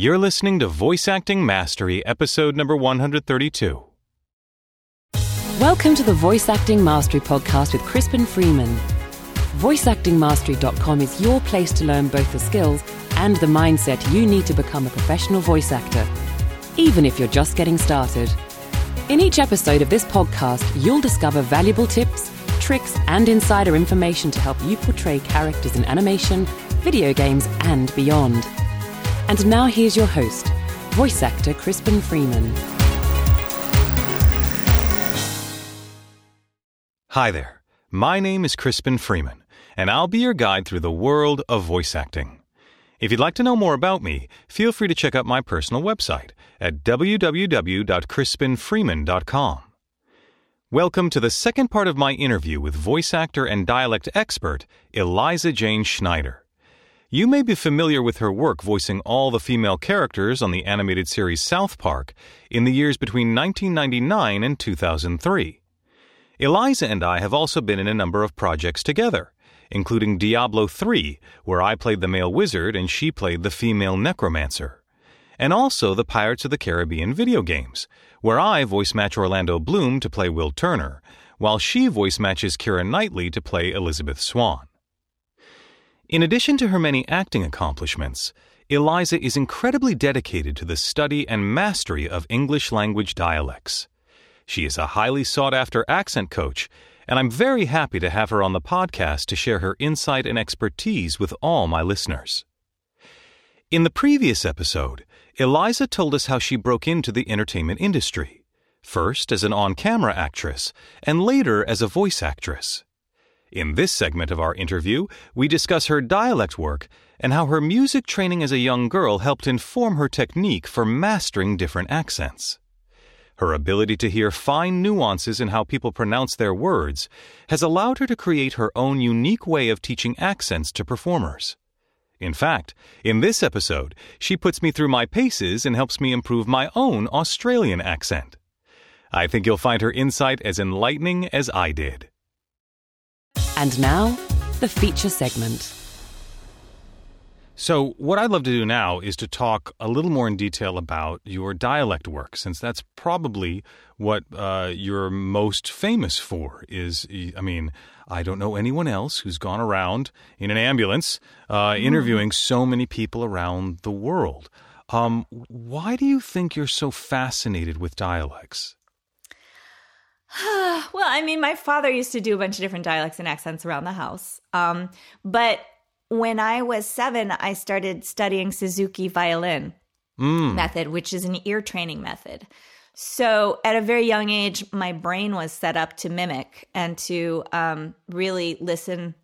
You're listening to Voice Acting Mastery, episode number 132. Welcome to the Voice Acting Mastery podcast with Crispin Freeman. VoiceActingMastery.com is your place to learn both the skills and the mindset you need to become a professional voice actor, even if you're just getting started. In each episode of this podcast, you'll discover valuable tips, tricks, and insider information to help you portray characters in animation, video games, and beyond. And now here's your host, voice actor Crispin Freeman. Hi there. My name is Crispin Freeman, and I'll be your guide through the world of voice acting. If you'd like to know more about me, feel free to check out my personal website at www.crispinfreeman.com. Welcome to the second part of my interview with voice actor and dialect expert Eliza Jane Schneider. You may be familiar with her work voicing all the female characters on the animated series South Park in the years between 1999 and 2003. Eliza and I have also been in a number of projects together, including Diablo 3, where I played the male wizard and she played the female necromancer, and also the Pirates of the Caribbean video games, where I voice match Orlando Bloom to play Will Turner, while she voice matches Keira Knightley to play Elizabeth Swann. In addition to her many acting accomplishments, Eliza is incredibly dedicated to the study and mastery of English language dialects. She is a highly sought after accent coach, and I'm very happy to have her on the podcast to share her insight and expertise with all my listeners. In the previous episode, Eliza told us how she broke into the entertainment industry, first as an on camera actress, and later as a voice actress. In this segment of our interview, we discuss her dialect work and how her music training as a young girl helped inform her technique for mastering different accents. Her ability to hear fine nuances in how people pronounce their words has allowed her to create her own unique way of teaching accents to performers. In fact, in this episode, she puts me through my paces and helps me improve my own Australian accent. I think you'll find her insight as enlightening as I did. And now, the feature segment. So, what I'd love to do now is to talk a little more in detail about your dialect work, since that's probably what uh, you're most famous for. Is I mean, I don't know anyone else who's gone around in an ambulance uh, interviewing so many people around the world. Um, why do you think you're so fascinated with dialects? well, I mean, my father used to do a bunch of different dialects and accents around the house. Um, but when I was seven, I started studying Suzuki violin Mm. method, which is an ear training method. So at a very young age, my brain was set up to mimic and to um, really listen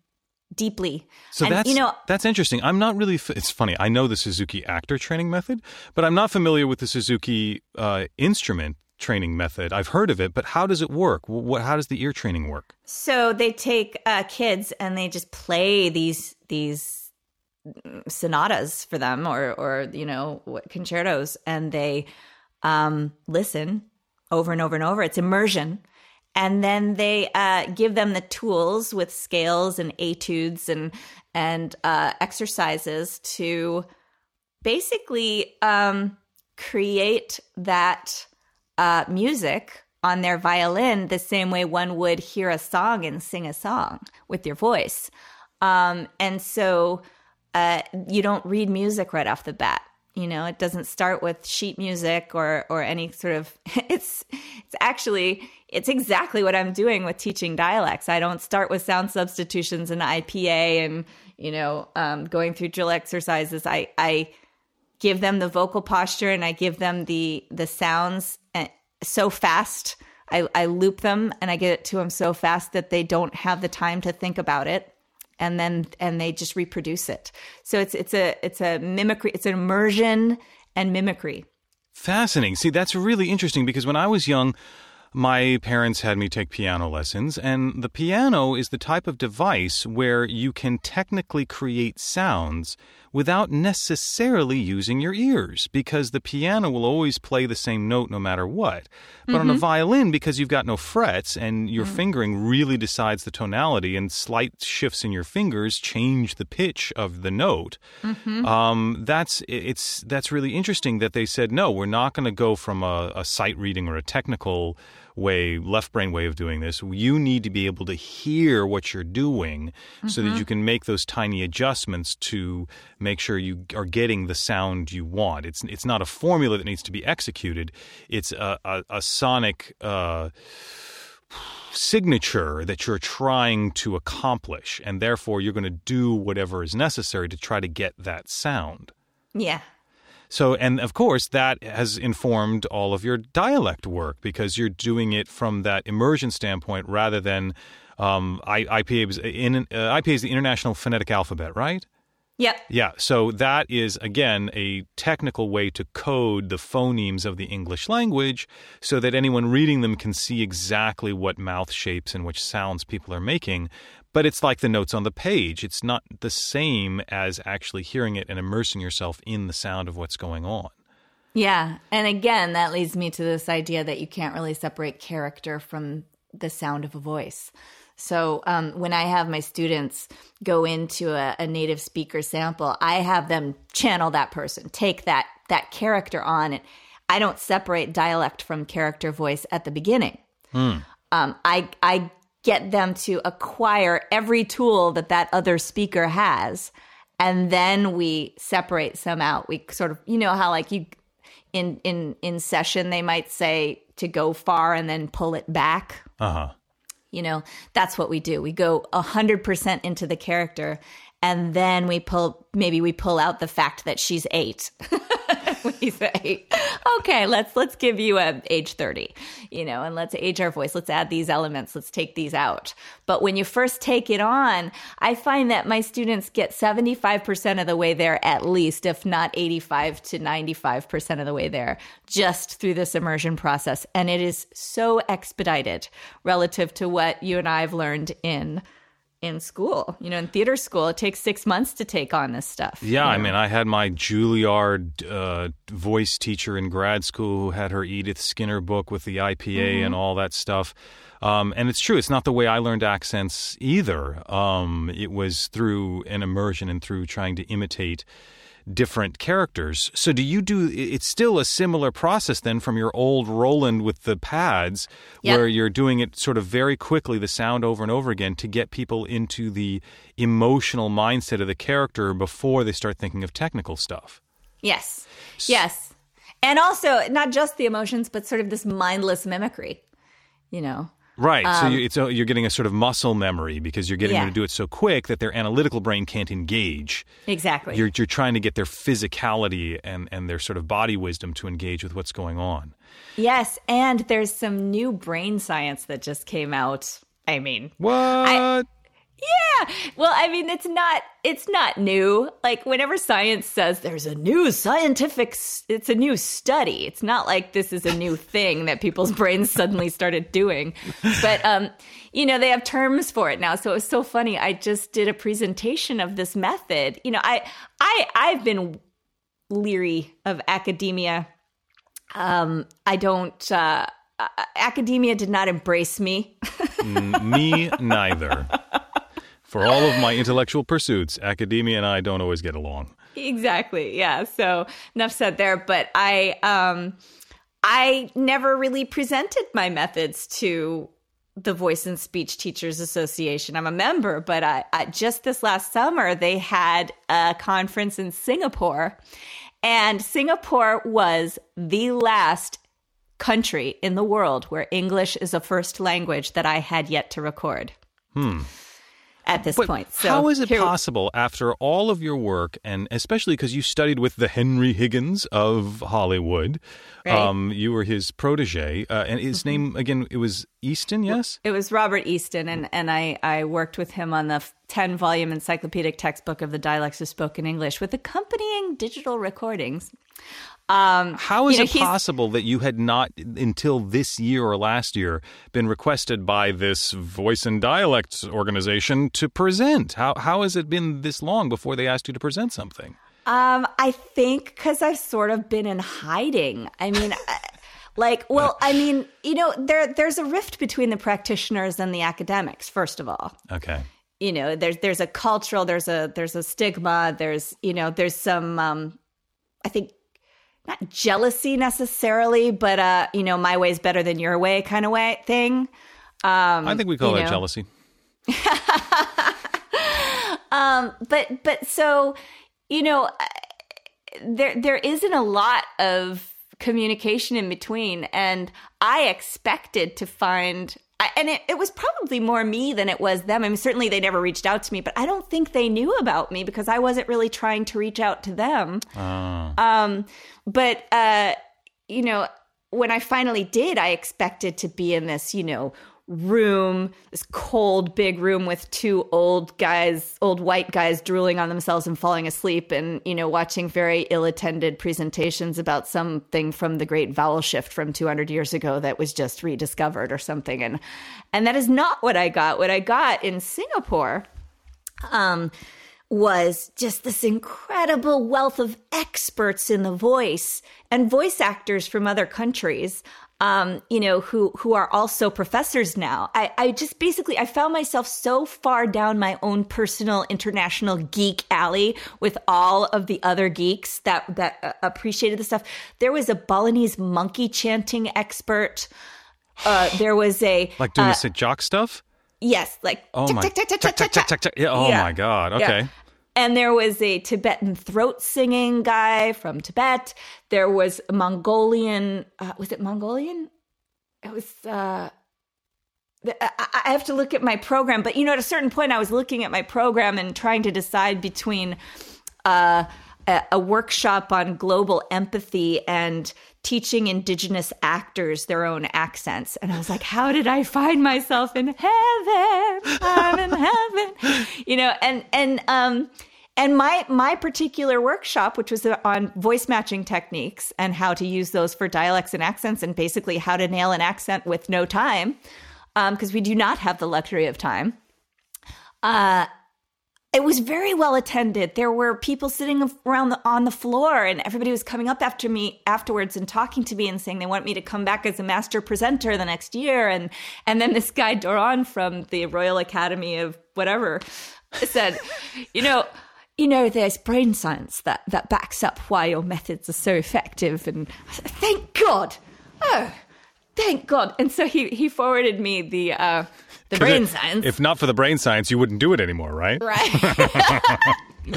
deeply. So and, that's you know, that's interesting. I'm not really. F- it's funny. I know the Suzuki actor training method, but I'm not familiar with the Suzuki uh, instrument training method. I've heard of it, but how does it work? What? How does the ear training work? So they take uh, kids and they just play these these sonatas for them, or or you know concertos, and they um, listen over and over and over. It's immersion, and then they uh, give them the tools with scales and etudes and and uh, exercises to basically um, create that uh, music on their violin the same way one would hear a song and sing a song with your voice. Um, and so uh, you don't read music right off the bat. You know, it doesn't start with sheet music or or any sort of. It's it's actually it's exactly what I'm doing with teaching dialects. I don't start with sound substitutions and IPA and you know um, going through drill exercises. I I give them the vocal posture and I give them the the sounds eh, so fast. I, I loop them and I get it to them so fast that they don't have the time to think about it, and then and they just reproduce it. So it's it's a it's a mimicry. It's an immersion and mimicry. Fascinating. See, that's really interesting because when I was young, my parents had me take piano lessons, and the piano is the type of device where you can technically create sounds without necessarily using your ears because the piano will always play the same note no matter what. But on a mm-hmm. violin, because you've got no frets and your mm. fingering really decides the tonality and slight shifts in your fingers change the pitch of the note. Mm-hmm. Um, that's it's that's really interesting that they said no, we're not going to go from a, a sight reading or a technical way, left brain way of doing this. You need to be able to hear what you're doing so that you can make those tiny adjustments to make sure you are getting the sound you want. It's it's not a formula that needs to be executed. It's a, a, a sonic uh, signature that you're trying to accomplish, and therefore you're going to do whatever is necessary to try to get that sound. Yeah. So, and of course, that has informed all of your dialect work because you're doing it from that immersion standpoint rather than um, I, IPA, is in, uh, IPA is the International Phonetic Alphabet, right? Yep. Yeah. So that is, again, a technical way to code the phonemes of the English language so that anyone reading them can see exactly what mouth shapes and which sounds people are making. But it's like the notes on the page. It's not the same as actually hearing it and immersing yourself in the sound of what's going on. Yeah. And again, that leads me to this idea that you can't really separate character from the sound of a voice. So um, when I have my students go into a, a native speaker sample, I have them channel that person, take that that character on, and I don't separate dialect from character voice at the beginning. Um, I I get them to acquire every tool that that other speaker has, and then we separate some out. We sort of you know how like you in in in session they might say to go far and then pull it back Uh huh. you know that's what we do we go 100% into the character and then we pull maybe we pull out the fact that she's we say. Okay let's let's give you a age 30 you know and let's age our voice. Let's add these elements. Let's take these out. But when you first take it on i find that my students get 75% of the way there at least if not 85 to 95% of the way there just through this immersion process. And it is so expedited relative to what you and i've learned in in school you know in theater school it takes six months to take on this stuff Yeah, you I mean, I had my Juilliard uh, voice teacher in grad school who had her Edith Skinner book with the IPA and all that stuff. Um, and it's true, it's not the way I learned accents either. Um, it was through an immersion and through trying to imitate different characters. So, do you do it's still a similar process then from your old Roland with the pads, Yep. where you're doing it sort of very quickly, the sound over and over again to get people into the emotional mindset of the character before they start thinking of technical stuff. Yes. Yes. And also, not just the emotions, but sort of this mindless mimicry, you know? Right. so um, you, it's a, you're getting a sort of muscle memory because you're getting Yeah. them to do it so quick that their analytical brain can't engage. Exactly. You're, you're trying to get their physicality and, and their sort of body wisdom to engage with what's going on. yes. And there's some new brain science that just came out. I mean, What? Yeah. Well, I mean, it's not, it's not new. Like whenever science says there's a new scientific, it's a new study. It's not like this is a new thing that people's brains suddenly started doing. But, um, you know, they have terms for it now. So it was so funny. I just did a presentation of this method. You know, I, I, I've been leery of academia. Um, I don't, uh, uh, academia did not embrace me. Me neither. For all of my intellectual pursuits, academia and I don't always get along. exactly. Yeah. So enough said there. But i um i never really presented my methods to the voice and speech teachers association. I'm a member but I, I just this last summer they had a conference in singapore and singapore was the last country in the world where english is a first language that i had yet to record at this But point so how is it here- possible after all of your work, and especially because you studied with the Henry Higgins of Hollywood, Right. Mm-hmm. um, you were his protege, uh, and his name again, it was Easton, yes? It was Robert Easton, and, and I, I worked with him on the 10 volume encyclopedic textbook of the dialects of spoken English with accompanying digital recordings. Um, How is you know, it possible that you had not, until this year or last year, been requested by this voice and dialects organization to present? How how has it been this long before they asked you to present something? Um, I think because I've sort of been in hiding. I mean, like, well, I mean, you know, there there's a rift between the practitioners and the academics. First of all, Okay. you know, there's there's a cultural, there's a there's a stigma, there's you know, there's some, um, I think, not jealousy necessarily, but uh, you know, my way's better than your way kind of way thing. Um, I think we call that know. jealousy. Um, but but so you know there there isn't a lot of communication in between and i expected to find and it, it was probably more me than it was them. I mean, certainly they never reached out to me, but I don't think they knew about me because I wasn't really trying to reach out to them. Um, but uh, you know, when I finally did, I expected to be in this, you know, room, this cold, big room with two old guys, old white guys drooling on themselves and falling asleep and, you know, watching very ill attended presentations about something from the great vowel shift from 200 years ago that was just rediscovered or something. And, and that is not what I got. What I got in Singapore um, was just this incredible wealth of experts in the voice and voice actors from other countries. Um, you know, who who are also professors now. I, I just basically I found myself so far down my own personal international geek alley with all of the other geeks that that uh, appreciated the stuff. There was a Balinese monkey chanting expert. Uh, there was a Like doing the St. Jock stuff? yes, like Oh my. Yeah, oh my God. Okay. And there was a Tibetan throat singing guy from Tibet. There was a Mongolian. Uh, was it Mongolian? It was. Uh, I have to look at my program, but you know, at a certain point, I was looking at my program and trying to decide between uh, a, a workshop on global empathy and teaching indigenous actors their own accents. And I was like, how did I find myself in heaven? I'm in heaven. You know, and and um and my my particular workshop, which was on voice matching techniques and how to use those for dialects and accents, and basically how to nail an accent with no time, because we do not have the luxury of time. Uh, it was very well attended. There were people sitting around the, on the floor, and everybody was coming up after me afterwards and talking to me and saying they want me to come back as a master presenter the next year. And and then this guy Doran from the Royal Academy of whatever said, you know. You know, there's brain science that, that backs up why your methods are so effective. And said, thank God. Oh, thank God. And so he, he forwarded me the, uh, the brain If- science. If not for the brain science, you wouldn't do it anymore, right? Right. it,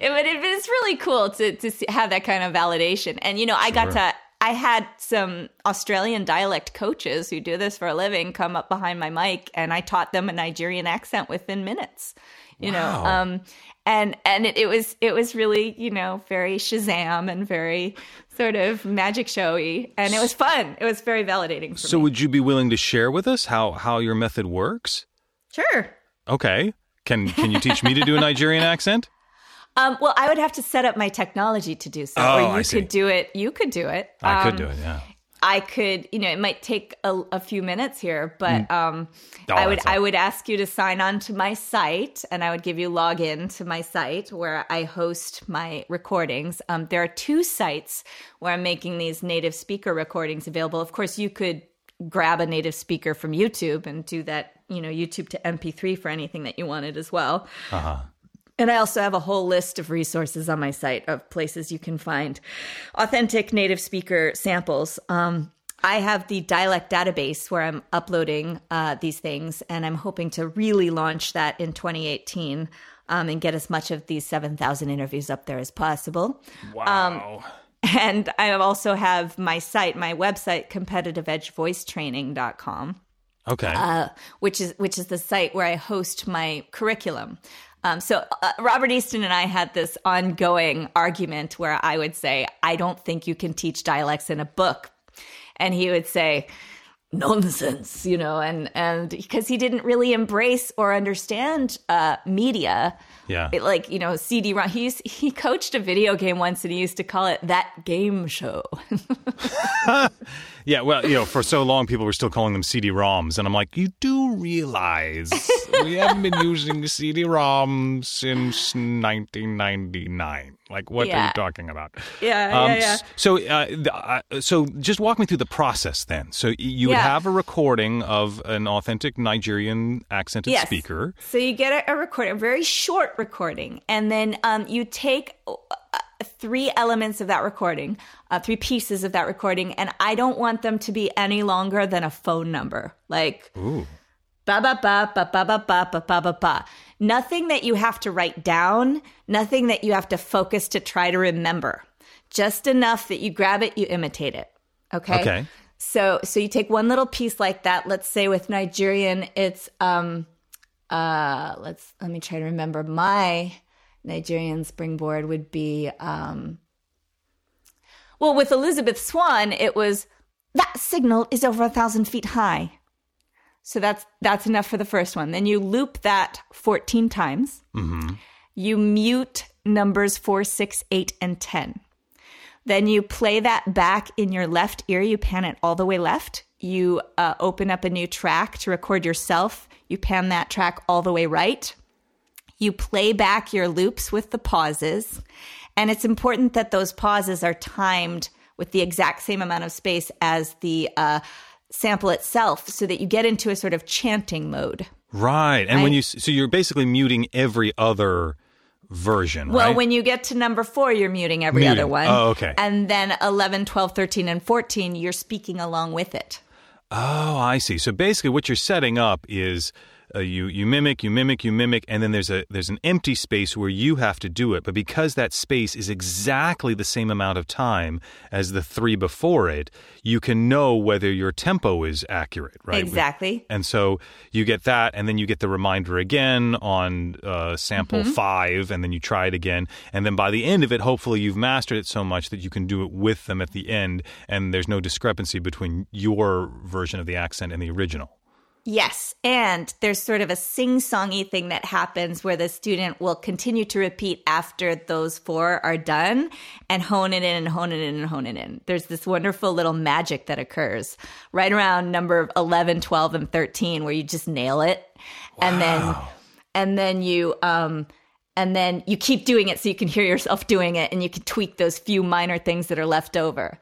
but it, it's really cool to to see, have that kind of validation. And you know, I got to. I had some Australian dialect coaches who do this for a living come up behind my mic, and I taught them a Nigerian accent within minutes. You know, Wow. um, and and it, it was it was really you know very Shazam and very sort of magic showy, and it was fun. It was very validating. For So me. would you be willing to share with us how, how your method works? sure. Okay. Can can you teach me to do a Nigerian accent? Um, well, I would have to set up my technology to do so, Oh, or you could do it. You could do it. I could Um, do it, yeah. I could, you know, it might take a, a few minutes here, but um, Oh, I would. I would ask you to sign on to my site, and I would give you login to my site where I host my recordings. Um, there are two sites where I'm making these native speaker recordings available. Of course, you could grab a native speaker from YouTube and do that, you know, YouTube to MP3 for anything that you wanted as well. And I also have a whole list of resources on my site of places you can find authentic native speaker samples. Um, I have the dialect database where I'm uploading uh, these things, and I'm hoping to really launch that in 2018 um, and get as much of these 7,000 interviews up there as possible. Wow. And I also have my site, my website, competitiveedgevoicetraining.com okay. uh, which is which is the site where I host my curriculum. Um, so uh, Robert Easton and I had this ongoing argument where I would say, "I don't think you can teach dialects in a book," and he would say, "Nonsense," you know, and and because he didn't really embrace or understand uh, media. Yeah. It, like you know, CD-ROM. He used, he coached a video game once, and he used to call it that game show. Yeah, well, you know, for so long people were still calling them CD-ROMs, and I'm like, you do realize we haven't been using CD-ROM since 1999? Like, what are Yeah. you talking about? Yeah, Um, yeah, yeah. So, uh, the- uh, so just walk me through the process then. So you would Yeah. have a recording of an authentic Nigerian accented Yes. speaker. So you get a, a recording, a very short recording, and then um, you take uh, three elements of that recording, uh, three pieces of that recording, and I don't want them to be any longer than a phone number, like Ooh. ba ba ba ba ba ba ba ba ba ba ba. Nothing that you have to write down, nothing that you have to focus to try to remember. Just enough that you grab it, you imitate it. Okay. Okay. So so you take one little piece like that. Let's say with Nigerian, it's um uh let's let me try to remember my Nigerian springboard would be um well with Elizabeth Swann, it was that signal is over a thousand feet high. So that's that's enough for the first one. Then you loop that 14 times. You mute numbers four, six, eight, and 10. Then you play that back in your left ear. You pan it all the way left. You uh, open up a new track to record yourself. You pan that track all the way right. You play back your loops with the pauses. And it's important that those pauses are timed with the exact same amount of space as the uh, sample itself so that you get into a sort of chanting mode. Right. And when you, so you're basically muting every other version, Well, right? when you get to number four, you're muting every Muting. other one. Oh, okay. And then 11, 12, 13, and 14, you're speaking along with it. Oh, I see. So basically, what you're setting up is uh, you you mimic, you mimic, you mimic, and then there's a there's an empty space where you have to do it. But because that space is exactly the same amount of time as the three before it, you can know whether your tempo is accurate, right? Exactly. And so you get that, and then you get the reminder again on uh, sample Mm-hmm. five, and then you try it again. And then by the end of it, hopefully you've mastered it so much that you can do it with them at the end, and there's no discrepancy between your version of the accent and the original. Yes. And there's sort of a sing songy thing that happens where the student will continue to repeat after those four are done and hone it in and hone it in and hone it in. There's this wonderful little magic that occurs right around number 11, 12, and 13 where you just nail it. And then, and then you, um, and then you keep doing it so you can hear yourself doing it and you can tweak those few minor things that are left over.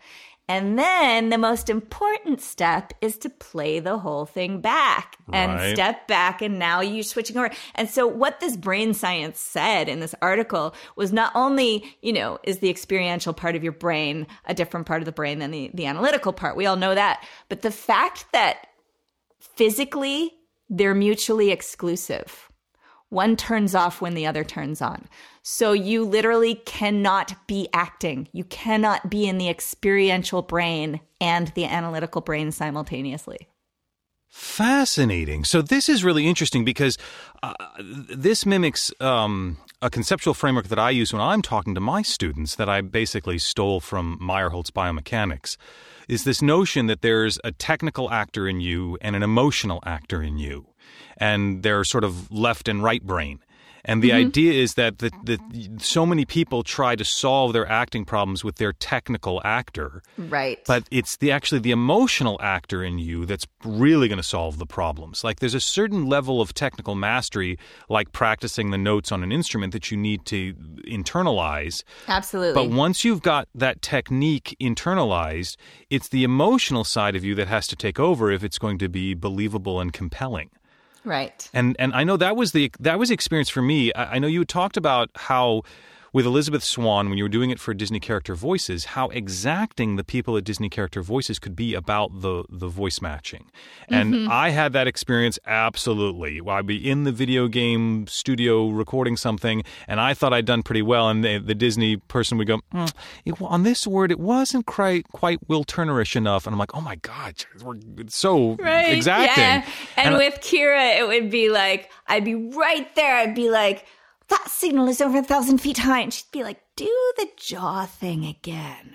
And then the most important step is to play the whole thing back and Right. step back. And now you're switching over. And so, what this brain science said in this article was not only, you know, is the experiential part of your brain a different part of the brain than the, the analytical part. We all know that. But the fact that physically they're mutually exclusive. One turns off when the other turns on. So you literally cannot be acting. You cannot be in the experiential brain and the analytical brain simultaneously. Fascinating. So this is really interesting because uh, this mimics um, a conceptual framework that I use when I'm talking to my students that I basically stole from Meyerhold's biomechanics. Is this notion that there's a technical actor in you and an emotional actor in you, and they're sort of left and right brain. And the mm-hmm. idea is that the, the, so many people try to solve their acting problems with their technical actor, Right. but it's the actually the emotional actor in you that's really going to solve the problems. Like there's a certain level of technical mastery, like practicing the notes on an instrument, that you need to internalize. Absolutely. But once you've got that technique internalized, it's the emotional side of you that has to take over if it's going to be believable and compelling. Right. And and I know that was the that was the experience for me. I, I know you talked about how with Elizabeth Swann when you were doing it for Disney character voices, how exacting the people at Disney character voices could be about the the voice matching. And I had that experience absolutely. I'd be in the video game studio recording something, and I thought I'd done pretty well, and the, the Disney person would go, "Mm, it, "On this word, it wasn't quite quite Will Turnerish enough," and I'm like, "Oh my god, we're so Right. exacting." Yeah. And, And I- with Keira, it would be like, I'd be right there. I'd be like, that signal is over a thousand feet high. And she'd be like, do the jaw thing again.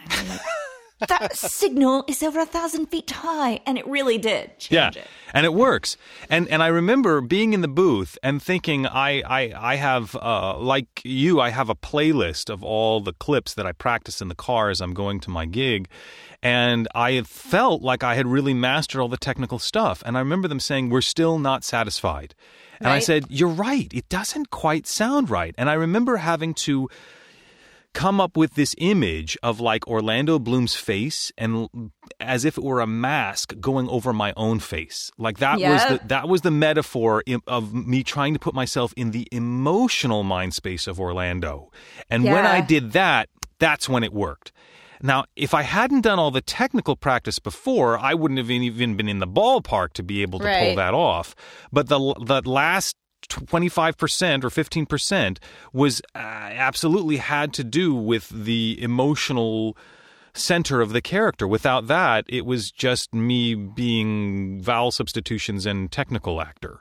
I'd be like, that signal is over a thousand feet high. And it really did change yeah. it. And it works. And and I remember being in the booth and thinking I I, I have uh, like you, I have a playlist of all the clips that I practice in the car as I'm going to my gig. And I felt like I had really mastered all the technical stuff. And I remember them saying, We're still not satisfied. And I said, You're right. It doesn't quite sound right. And I remember having to come up with this image of like Orlando Bloom's face and as if it were a mask going over my own face. Like that was the that was the metaphor of me trying to put myself in the emotional mind space of Orlando. And when I did that, that's when it worked. Now, if I hadn't done all the technical practice before, I wouldn't have even been in the ballpark to be able to pull that off. But the the last 25% or 15% was uh, absolutely had to do with the emotional center of the character. Without that, it was just me being vowel substitutions and technical actor.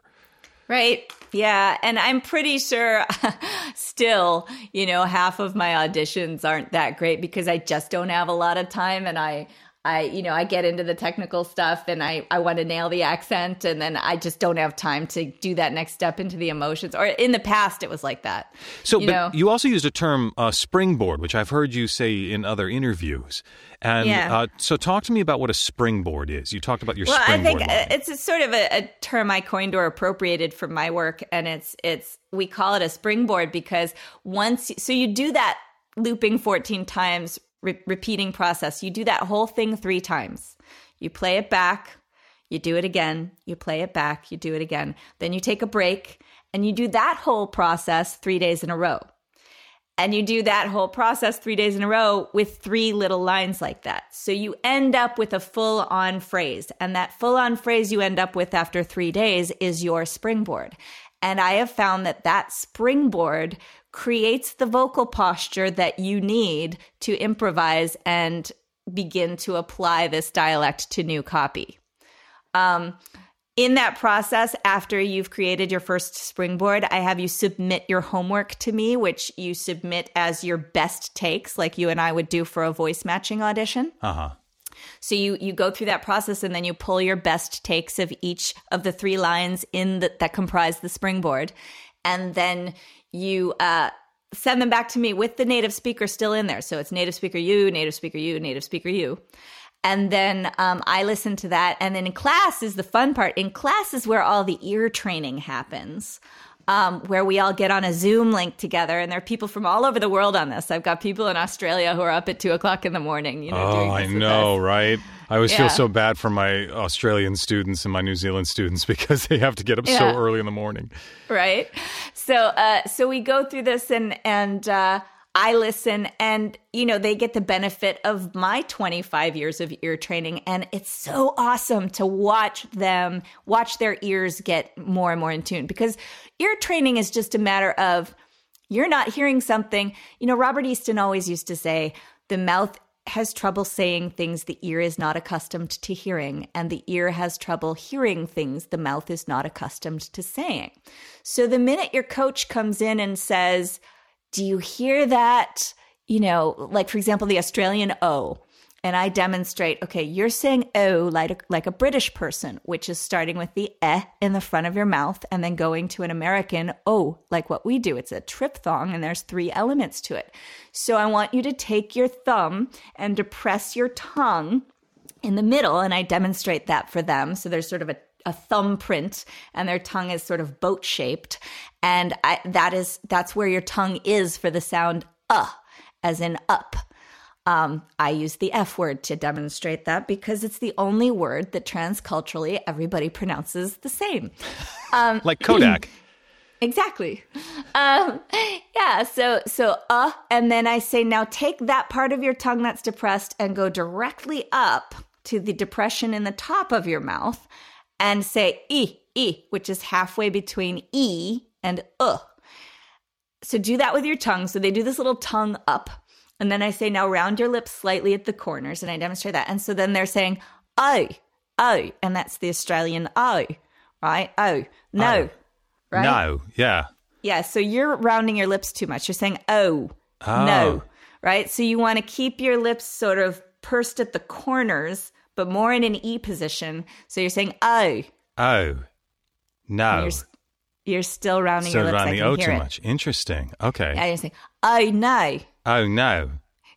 Right. Yeah. And I'm pretty sure still, you know, half of my auditions aren't that great because I just don't have a lot of time and I I, you know, I get into the technical stuff and I, I want to nail the accent and then I just don't have time to do that next step into the emotions. Or in the past, it was like that. So, you but know? you also used a term uh, springboard, which I've heard you say in other interviews. And Yeah. uh, so, talk to me about what a springboard is. You talked about your Well, I think uh, line. it's a sort of a, a term I coined or appropriated from my work, and it's it's we call it a springboard because once so you do that looping fourteen times, re- repeating process. You do that whole thing three times. You play it back, you do it again, you play it back, you do it again. Then you take a break, and you do that whole process three days in a row. And you do that whole process three days in a row with three little lines like that. So you end up with a full on phrase. And that full on phrase you end up with after three days is your springboard. And I have found that that springboard creates the vocal posture that you need to improvise and begin to apply this dialect to new copy. Um, in that process, after you've created your first springboard, I have you submit your homework to me, which you submit as your best takes, like you and I would do for a voice matching audition. uh huh. So you you go through that process and then you pull your best takes of each of the three lines in the, that comprise the springboard, and then you uh, send them back to me with the native speaker still in there. So it's native speaker you, native speaker you, native speaker you. And then um, I listen to that. And then in class is the fun part. In class is where all the ear training happens, um, where we all get on a Zoom link together. And there are people from all over the world on this. I've got people in Australia who are up at two o'clock in the morning. You know, Oh, I know, right? I always Yeah. feel so bad for my Australian students and my New Zealand students because they have to get up so early in the morning. right so uh so we go through this and and uh I listen and you know they get the benefit of my 25 years of ear training and it's so awesome to watch them watch their ears get more and more in tune because ear training is just a matter of you're not hearing something you know Robert Easton always used to say the mouth has trouble saying things the ear is not accustomed to hearing, and the ear has trouble hearing things the mouth is not accustomed to saying. So the minute your coach comes in and says, Do you hear that? You know, like for example, the Australian O. And I demonstrate, okay, you're saying O like a, like a British person, which is starting with the eh in the front of your mouth and then going to an American O, like what we do. It's a triphthong and there's three elements to it. So I want you to take your thumb and depress your tongue in the middle, and I demonstrate that for them. So there's sort of a, a thumbprint, and their tongue is sort of boat shaped, and I, that is that's where your tongue is for the sound uh, as in up. Um, I use the F word to demonstrate that because it's the only word that transculturally everybody pronounces the same. Um, Like Kodak. Exactly. Um, yeah. So so uh, and then I say now take that part of your tongue that's depressed and go directly up to the depression in the top of your mouth, and say e e, which is halfway between e and uh. So do that with your tongue. So they do this little tongue up, and then I say now round your lips slightly at the corners, and I demonstrate that. And so then they're saying oh oh, and that's the Australian oh, right? Oh no. Oh. Right? No, yeah. Yeah, so you're rounding your lips too much. You're saying oh, Oh. no, right? So you want to keep your lips sort of pursed at the corners, but more in an E position. So you're saying oh. Oh. No. You're, you're still rounding so your lips. rounding I can O hear too it. much. Interesting. Okay. Yeah, you're saying oh no. Oh no.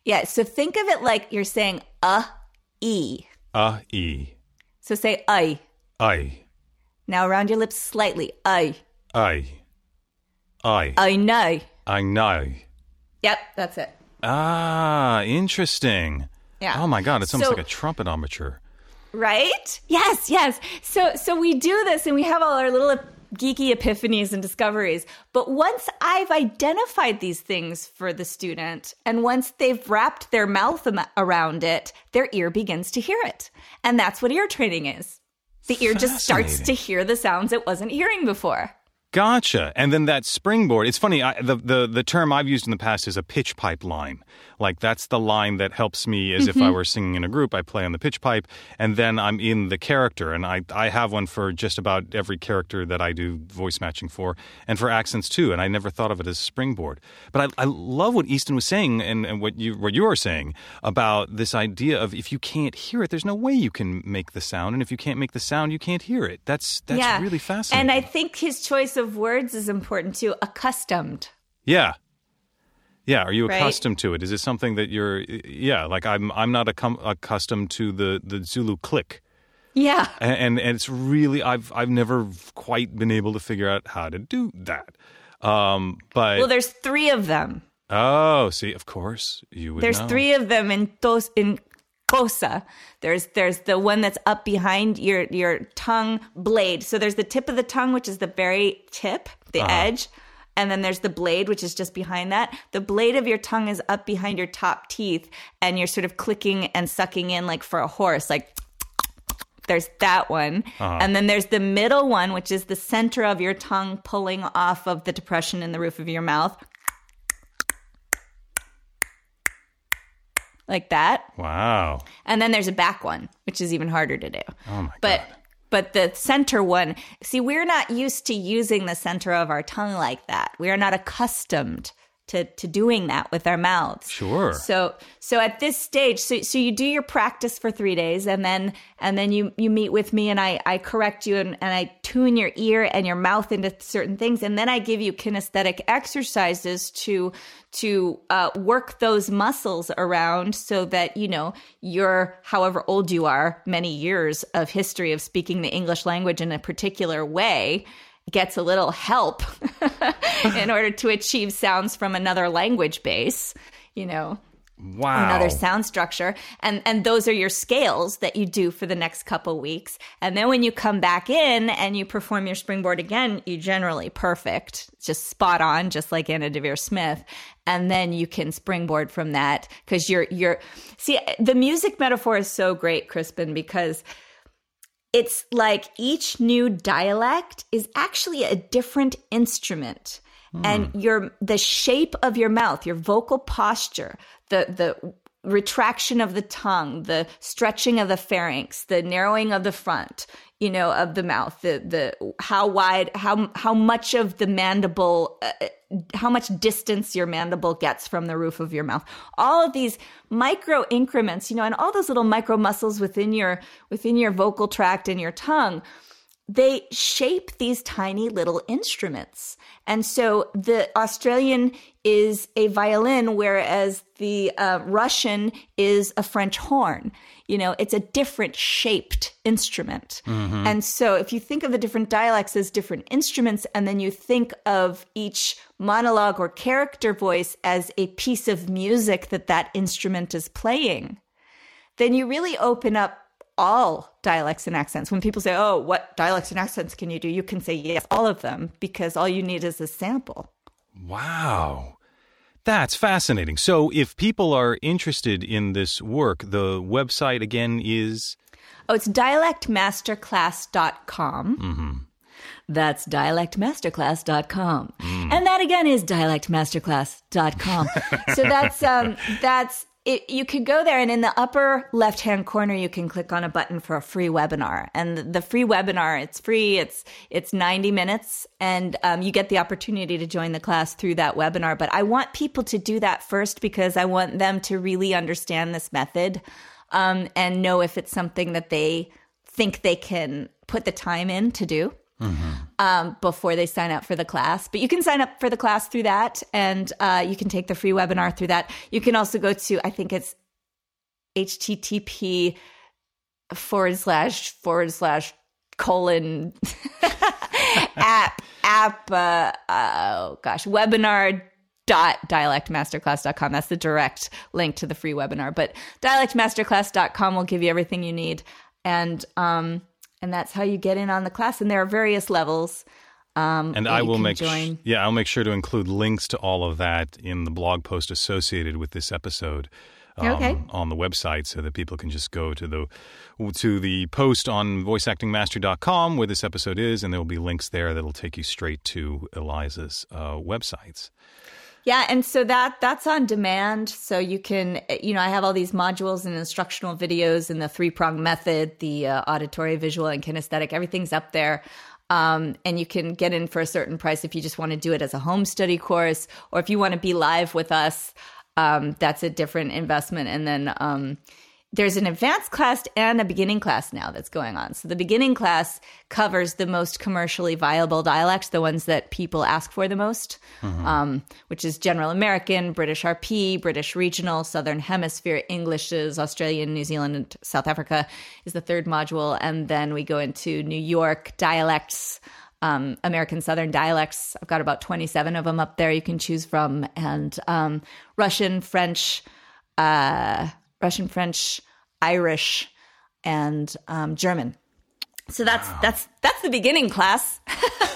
Yeah, so think of it like you're saying uh e. Uh e. So say I. I. Now round your lips slightly. I. I. I. I know. I know. Yep, that's it. Ah, interesting. Yeah. Oh my god, it's almost So- like a trumpet trumpetometer. Right? Yes, yes. So so we do this and we have all our little geeky epiphanies and discoveries. But once I've identified these things for the student and once they've wrapped their mouth around it, their ear begins to hear it. And that's what ear training is. The ear just starts to hear the sounds it wasn't hearing before. Gotcha. And then that springboard. It's funny. I, the, the the term I've used in the past is a pitch pipe line. Like that's the line that helps me as if I mm-hmm. were singing in a group. I play on the pitch pipe, and then I'm in the character. And I I have one for just about every character that I do voice matching for, and for accents too. And I never thought of it as springboard. But I, I love what Easton was saying, and, and what you what you are saying about this idea of if you can't hear it, there's no way you can make the sound, and if you can't make the sound, you can't hear it. That's that's yeah. really fascinating. And I think his choice of words is important too. Accustomed. Yeah. Yeah, are you Right? accustomed to it? Is it something that you're yeah, like I'm I'm not accum- accustomed to the the Zulu click. Yeah. And, and and it's really I've I've never quite been able to figure out how to do that. Um but Well, there's three of them. oh, see, of course, you would There's know. three of them in tos in Xhosa. There's there's the one that's up behind your your tongue blade. So there's the tip of the tongue, which is the very tip, the Uh-huh. edge. And then there's the blade, which is just behind that. The blade of your tongue is up behind your top teeth, and you're sort of clicking and sucking in like for a horse, like there's that one. Uh-huh. And then there's the middle one, which is the center of your tongue pulling off of the depression in the roof of your mouth. Like that. Wow. And then there's a back one, which is even harder to do. Oh my but god. but the center one, see, we're not used to using the center of our tongue like that. We are not accustomed to to doing that with our mouths. Sure. So so at this stage, so so you do your practice for three days, and then and then you you meet with me, and I I correct you, and, and I tune your ear and your mouth into certain things, and then I give you kinesthetic exercises to to uh, work those muscles around, so that you know you're however old you are, many years of history of speaking the English language in a particular way gets a little help in order to achieve sounds from another language base, you know, Wow. another sound structure. And and those are your scales that you do for the next couple weeks. And then when you come back in and you perform your springboard again, you generally perfect, just spot on, just like Anna Deavere Smith. And then you can springboard from that because you're you're see the music metaphor is so great, Crispin, because it's like each new dialect is actually a different instrument. And hmm. your the shape of your mouth your vocal posture the the retraction of the tongue the stretching of the pharynx the narrowing of the front you know of the mouth the the how wide how how much of the mandible uh, how much distance your mandible gets from the roof of your mouth. All of these micro increments you know and all those little micro muscles within your within your vocal tract and your tongue they shape these tiny little instruments. And so the Australian is a violin, whereas the uh, Russian is a French horn. You know, it's a different shaped instrument. And so if you think of the different dialects as different instruments, and then you think of each monologue or character voice as a piece of music that that instrument is playing, then you really open up all dialects and accents. When people say, "Oh, what dialects and accents can you do?" you can say, "Yes, all of them," because all you need is a sample. Wow. That's fascinating. So, if people are interested in this work, the website again is Oh, it's dialectmasterclass.com. Mm-hmm. That's dialectmasterclass.com. And that again is dialectmasterclass.com. so that's um that's it, you could go there and in the upper left hand corner you can click on a button for a free webinar and the, free webinar it's free it's it's 90 minutes and um, you get the opportunity to join the class through that webinar but i want people to do that first because i want them to really understand this method um, and know if it's something that they think they can put the time in to do. Um, before they sign up for the class. But you can sign up for the class through that, and uh, you can take the free webinar through that. You can also go to, I think it's http forward slash forward slash colon app app uh, oh gosh webinar dot dialectmasterclass.com that's the direct link to the free webinar but dialectmasterclass.com will give you everything you need and um and that's how you get in on the class and there are various levels um And I will make sh- join. yeah, I'll make sure to include links to all of that in the blog post associated with this episode. um, Okay. On the website, so that people can just go to the to the post on voiceactingmaster.com where this episode is, and there will be links there that'll take you straight to Eliza's uh, websites. Yeah, and so that that's on demand. So you can, you know, I have all these modules and instructional videos and the three prong method, the uh, auditory, visual, and kinesthetic. Everything's up there. Um, and you can get in for a certain price if you just want to do it as a home study course, or if you want to be live with us. Um, that's a different investment. And then um, there's an advanced class and a beginning class now that's going on. So the beginning class covers the most commercially viable dialects, the ones that people ask for the most, um, which is General American, British RP, British Regional, Southern Hemisphere, Englishes, Australian, New Zealand, and South Africa is the third module. And then we go into New York dialects. Um, American Southern dialects. I've got about 27 of them up there you can choose from, and um, Russian, French, uh, Russian, French, Irish, and um, German. So that's that's that's the beginning class,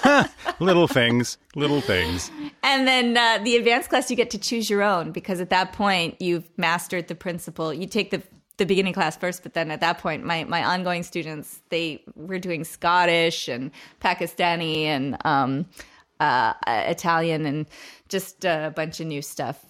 Little things, little things. and then uh, the advanced class you get to choose your own because at that point you've mastered the principle. You take the the beginning class first, but then at that point, my my ongoing students they were doing Scottish and Pakistani and um, uh, Italian and just a bunch of new stuff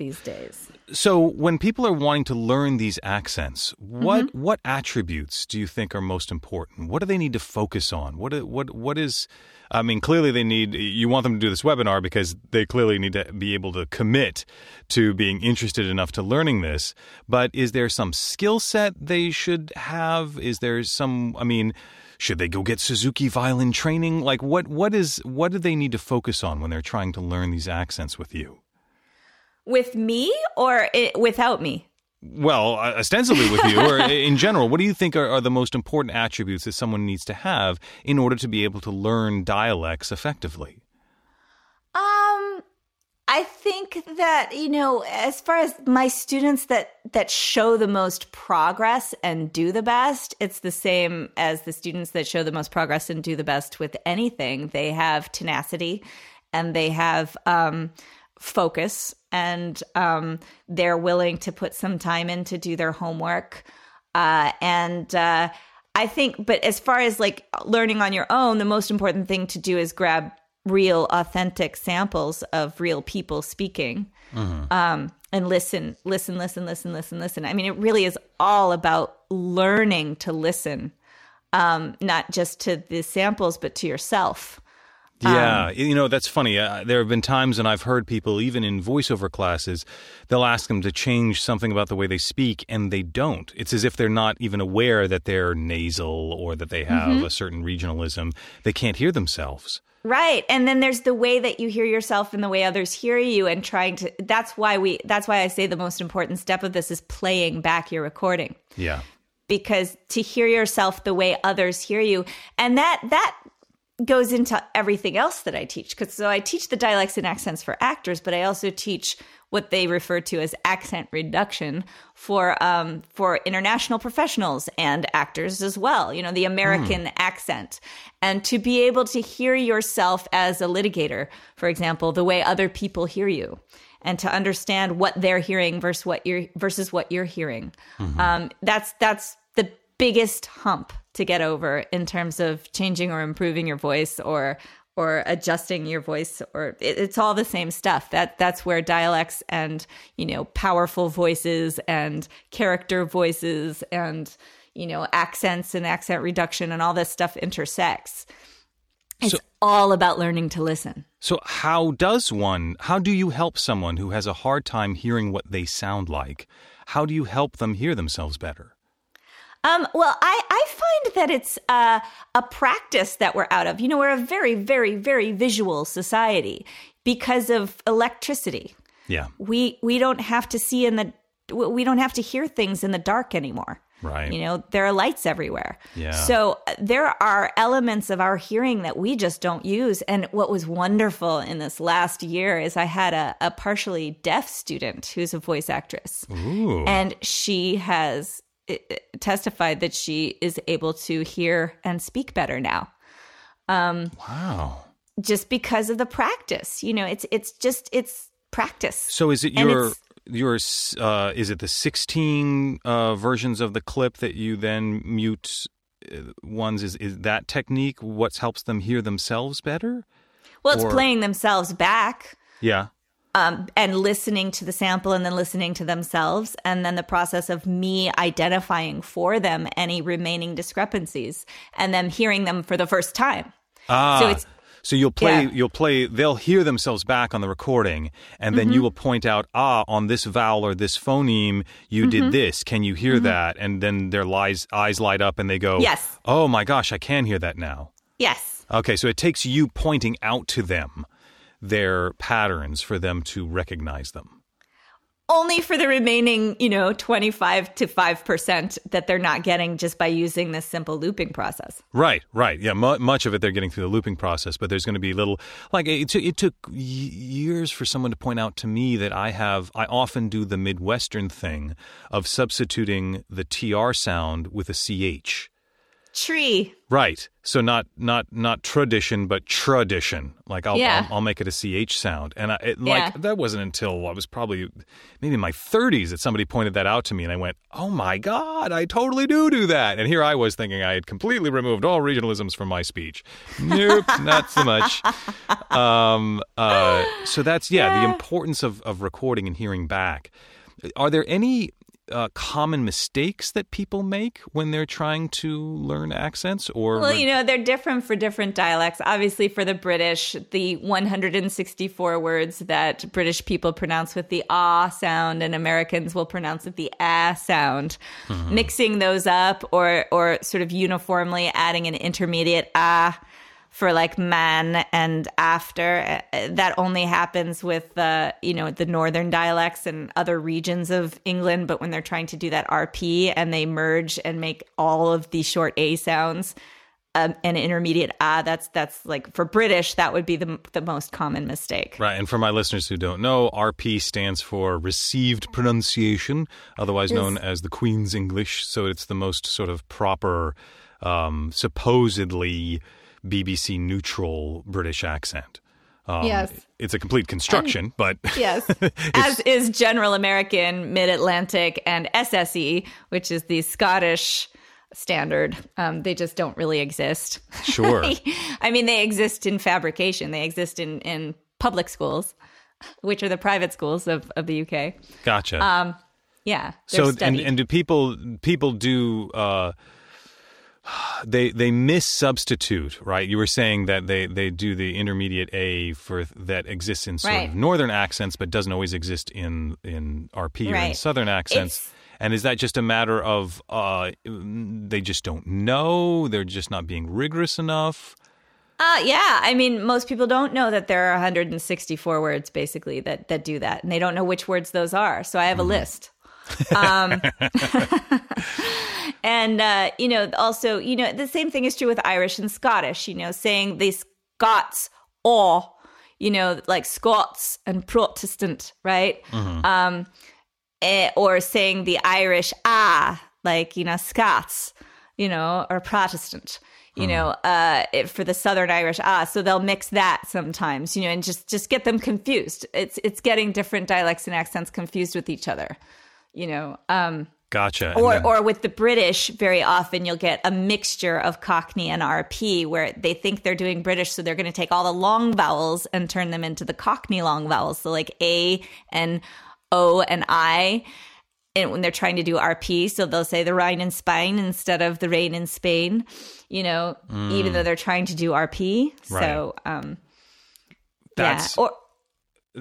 these days. So, when people are wanting to learn these accents, what mm-hmm. what attributes do you think are most important? What do they need to focus on? What what what is? I mean, clearly they need. You want them to do this webinar because they clearly need to be able to commit to being interested enough to learning this. But is there some skill set they should have? Is there some? I mean. Should they go get Suzuki violin training? Like what what is what do they need to focus on when they're trying to learn these accents with you? With me or i without me? Well, uh, ostensibly with you, or in general, what do you think are, are the most important attributes that someone needs to have in order to be able to learn dialects effectively? Um, I think that you know, as far as my students that that show the most progress and do the best, it's the same as the students that show the most progress and do the best with anything. They have tenacity, and they have um, focus, and um, they're willing to put some time in to do their homework, uh, and. Uh, I think, but as far as like learning on your own, the most important thing to do is grab real, authentic samples of real people speaking, um, and listen, listen, listen, listen, listen, listen. I mean, it really is all about learning to listen, um, not just to the samples, but to yourself. Yeah, you know that's funny. Uh, there have been times when I've heard people, even in voiceover classes, they'll ask them to change something about the way they speak, and they don't. It's as if they're not even aware that they're nasal or that they have a certain regionalism. They can't hear themselves. Right. And then there's the way that you hear yourself and the way others hear you and trying to that's why we that's why I say the most important step of this is playing back your recording. Yeah. because to hear yourself the way others hear you and that that goes into everything else that I teach cuz so I teach the dialects and accents for actors but I also teach what they refer to as accent reduction for um, for international professionals and actors as well. You know, the American accent, and to be able to hear yourself as a litigator, for example, the way other people hear you, and to understand what they're hearing versus what you're versus what you're hearing. Um, that's that's the biggest hump to get over in terms of changing or improving your voice or or adjusting your voice or it, it's all the same stuff that that's where dialects and you know powerful voices and character voices and you know accents and accent reduction and all this stuff intersects it's So- all about learning to listen So, how does one, how do you help someone who has a hard time hearing what they sound like? How do you help them hear themselves better? Um, well, I, I find that it's uh, a practice that we're out of. You know, we're a very, very, very visual society because of electricity. Yeah. We we don't have to see in the we don't have to hear things in the dark anymore. Right. You know, there are lights everywhere. Yeah. So uh, there are elements of our hearing that we just don't use. And what was wonderful in this last year is I had a, a partially deaf student who's a voice actress. Ooh. And she has testified that she is able to hear and speak better now Um, wow. just because of the practice. You know, it's it's just it's practice. So is it your your uh, is it the 16 uh, versions of the clip that you then mute uh, ones is is that technique what helps them hear themselves better? well, it's or- playing themselves back. Yeah. Um, and listening to the sample and then listening to themselves and then the process of me identifying for them any remaining discrepancies and them hearing them for the first time Ah. so it's So you'll play, Yeah. you'll play, they'll hear themselves back on the recording, and then Mm-hmm. you will point out, ah, on this vowel or this phoneme, you Mm-hmm. did this. Can you hear that? And then their lies, eyes light up and they go, Yes. Oh my gosh, I can hear that now. yes Okay, so it takes you pointing out to them their patterns for them to recognize them. only for the remaining you know 25 to 5% that they're not getting just by using this simple looping process Right, right. Yeah, mu- much of it they're getting through the looping process, but there's going to be little like it, took it took y- years for someone to point out to me that I have I often do the Midwestern thing of substituting the TR sound with a CH. Tree Right. So not not not tradition, but tradition. Like I'll Yeah. I'll, I'll make it a ch sound, and I, it, Yeah. like that wasn't until I was probably maybe in my 30s that somebody pointed that out to me, and I went, "Oh my god, I totally do do that." And here I was thinking I had completely removed all regionalisms from my speech. Nope, not so much. Um, uh, so that's yeah, the importance of of recording and hearing back. Are there any uh, common mistakes that people make when they're trying to learn accents or Well, you know, they're different for different dialects. Obviously, for the British, the 164 words that British people pronounce with the ah sound and Americans will pronounce with the ah sound. Mixing those up or or sort of uniformly adding an intermediate ah for like man and after that only happens with uh, you know the northern dialects and other regions of England but when they're trying to do that RP and they merge and make all of the short a sounds um, an intermediate ah that's that's like for British that would be the the most common mistake Right, and for my listeners who don't know, RP stands for Received Pronunciation, otherwise known as the Queen's English. So it's the most sort of proper, um, supposedly BBC neutral British accent. Um, Yes. It's a complete construction, but Yes. As is General American, Mid Atlantic, and SSE, which is the Scottish standard. Um, they just don't really exist. sure. I mean, they exist in fabrication, they exist in, in public schools, which are the private schools of, of the UK. Gotcha. Um, yeah. so and, and do people people do uh they they miss substitute right? You were saying that they they do the intermediate a for that exists in sort Right. of northern accents but doesn't always exist in in rp or in southern accents. It's- and is that just a matter of uh they just don't know? They're just not being rigorous enough? Uh, yeah, I mean, most people don't know that there are 164 words basically that that do that, and they don't know which words those are. So I have a list. Um, and uh, you know, also, you know, the same thing is true with Irish and Scottish. You know, saying the Scots or, you know, like Scots and Protestant, right? Um, eh, or saying the Irish ah, like you know, Scots, you know, or Protestant you know, uh, it- for the Southern Irish, ah, so they'll mix that sometimes, you know, and just just get them confused. It's it's getting different dialects and accents confused with each other, you know. Um, gotcha or then- or with the British, very often you'll get a mixture of Cockney and RP, where they think they're doing British, so they're going to take all the long vowels and turn them into the Cockney long vowels, so like A and O and I. And when they're trying to do RP, so they'll say the Rhine and Spain instead of the rain in Spain, you know, even though they're trying to do RP. So, um, that's yeah. Or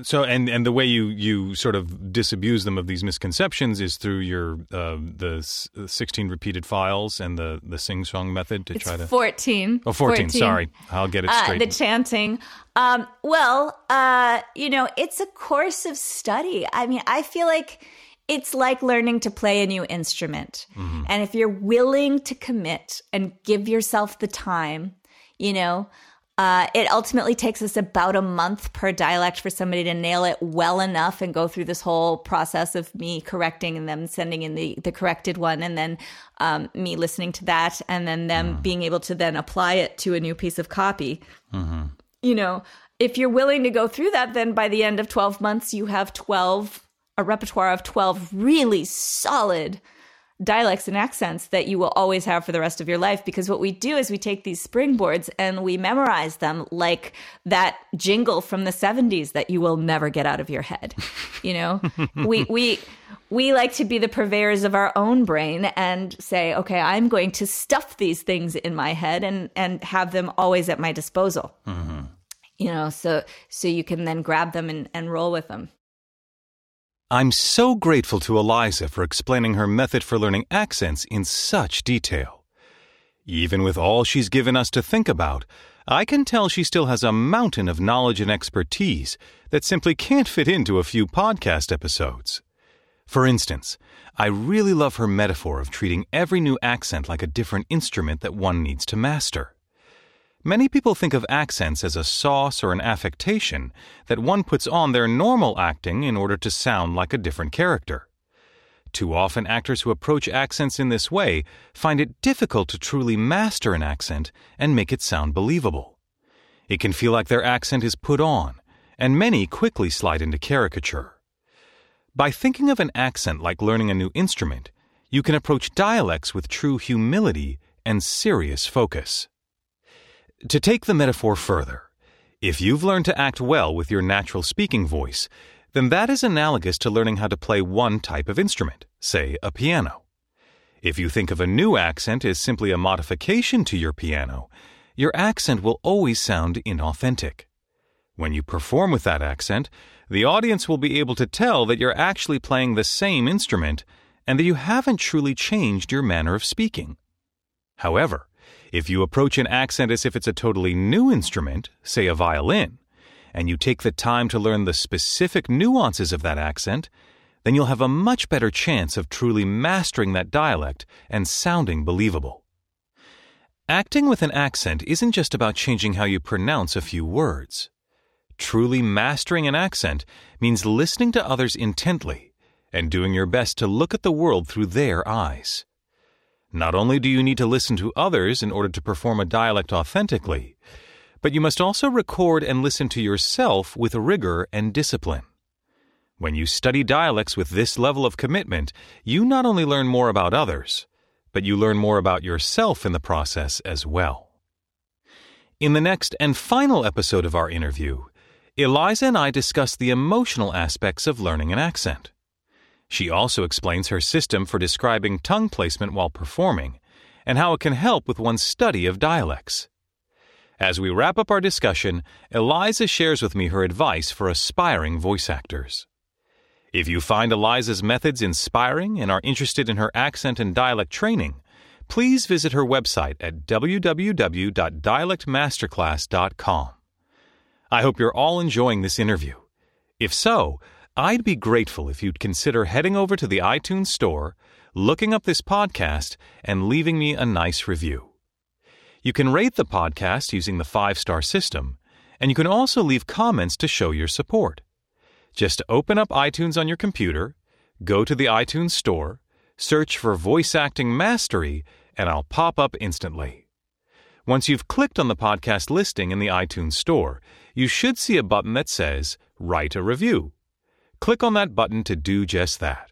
So and and the way you you sort of disabuse them of these misconceptions is through your uh, the 16 repeated files and the the sing song method to It's try to 14. Oh 14, sorry. I'll get it Uh, straight. the chanting. Um, well, uh, you know, it's a course of study. I mean, I feel like it's like learning to play a new instrument. Mm-hmm. And if you're willing to commit and give yourself the time, you know, uh, it ultimately takes us about a month per dialect for somebody to nail it well enough and go through this whole process of me correcting and them sending in the, the corrected one and then um, me listening to that and then them being able to then apply it to a new piece of copy. You know, if you're willing to go through that, then by the end of 12 months, you have 12, a repertoire of 12 really solid dialects and accents that you will always have for the rest of your life. Because what we do is we take these springboards and we memorize them like that jingle from the 70s that you will never get out of your head. You know, we, we, we like to be the purveyors of our own brain and say, okay, I'm going to stuff these things in my head and, and have them always at my disposal mm-hmm. you know so so you can then grab them and, and roll with them I'm so grateful to Eliza for explaining her method for learning accents in such detail. Even with all she's given us to think about, I can tell she still has a mountain of knowledge and expertise that simply can't fit into a few podcast episodes. For instance, I really love her metaphor of treating every new accent like a different instrument that one needs to master. Many people think of accents as a sauce or an affectation that one puts on their normal acting in order to sound like a different character. Too often, actors who approach accents in this way find it difficult to truly master an accent and make it sound believable. It can feel like their accent is put on, and many quickly slide into caricature. By thinking of an accent like learning a new instrument, you can approach dialects with true humility and serious focus. To take the metaphor further, if you've learned to act well with your natural speaking voice, then that is analogous to learning how to play one type of instrument, say a piano. If you think of a new accent as simply a modification to your piano, your accent will always sound inauthentic. When you perform with that accent, the audience will be able to tell that you're actually playing the same instrument and that you haven't truly changed your manner of speaking. However, if you approach an accent as if it's a totally new instrument, say a violin, and you take the time to learn the specific nuances of that accent, then you'll have a much better chance of truly mastering that dialect and sounding believable. Acting with an accent isn't just about changing how you pronounce a few words. Truly mastering an accent means listening to others intently and doing your best to look at the world through their eyes. Not only do you need to listen to others in order to perform a dialect authentically, but you must also record and listen to yourself with rigor and discipline. When you study dialects with this level of commitment, you not only learn more about others, but you learn more about yourself in the process as well. In the next and final episode of our interview, Eliza and I discuss the emotional aspects of learning an accent. She also explains her system for describing tongue placement while performing and how it can help with one's study of dialects. As we wrap up our discussion, Eliza shares with me her advice for aspiring voice actors. If you find Eliza's methods inspiring and are interested in her accent and dialect training, please visit her website at www.dialectmasterclass.com. I hope you're all enjoying this interview. If so, I'd be grateful if you'd consider heading over to the iTunes Store, looking up this podcast, and leaving me a nice review. You can rate the podcast using the five star system, and you can also leave comments to show your support. Just open up iTunes on your computer, go to the iTunes Store, search for Voice Acting Mastery, and I'll pop up instantly. Once you've clicked on the podcast listing in the iTunes Store, you should see a button that says Write a Review. Click on that button to do just that.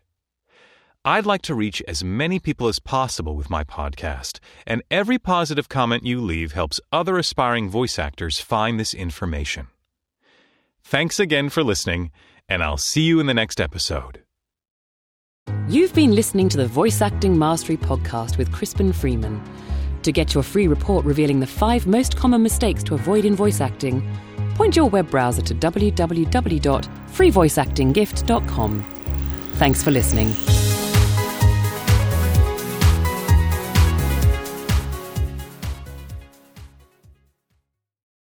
I'd like to reach as many people as possible with my podcast, and every positive comment you leave helps other aspiring voice actors find this information. Thanks again for listening, and I'll see you in the next episode. You've been listening to the Voice Acting Mastery Podcast with Crispin Freeman. To get your free report revealing the five most common mistakes to avoid in voice acting, point your web browser to www.freevoiceactinggift.com. Thanks for listening.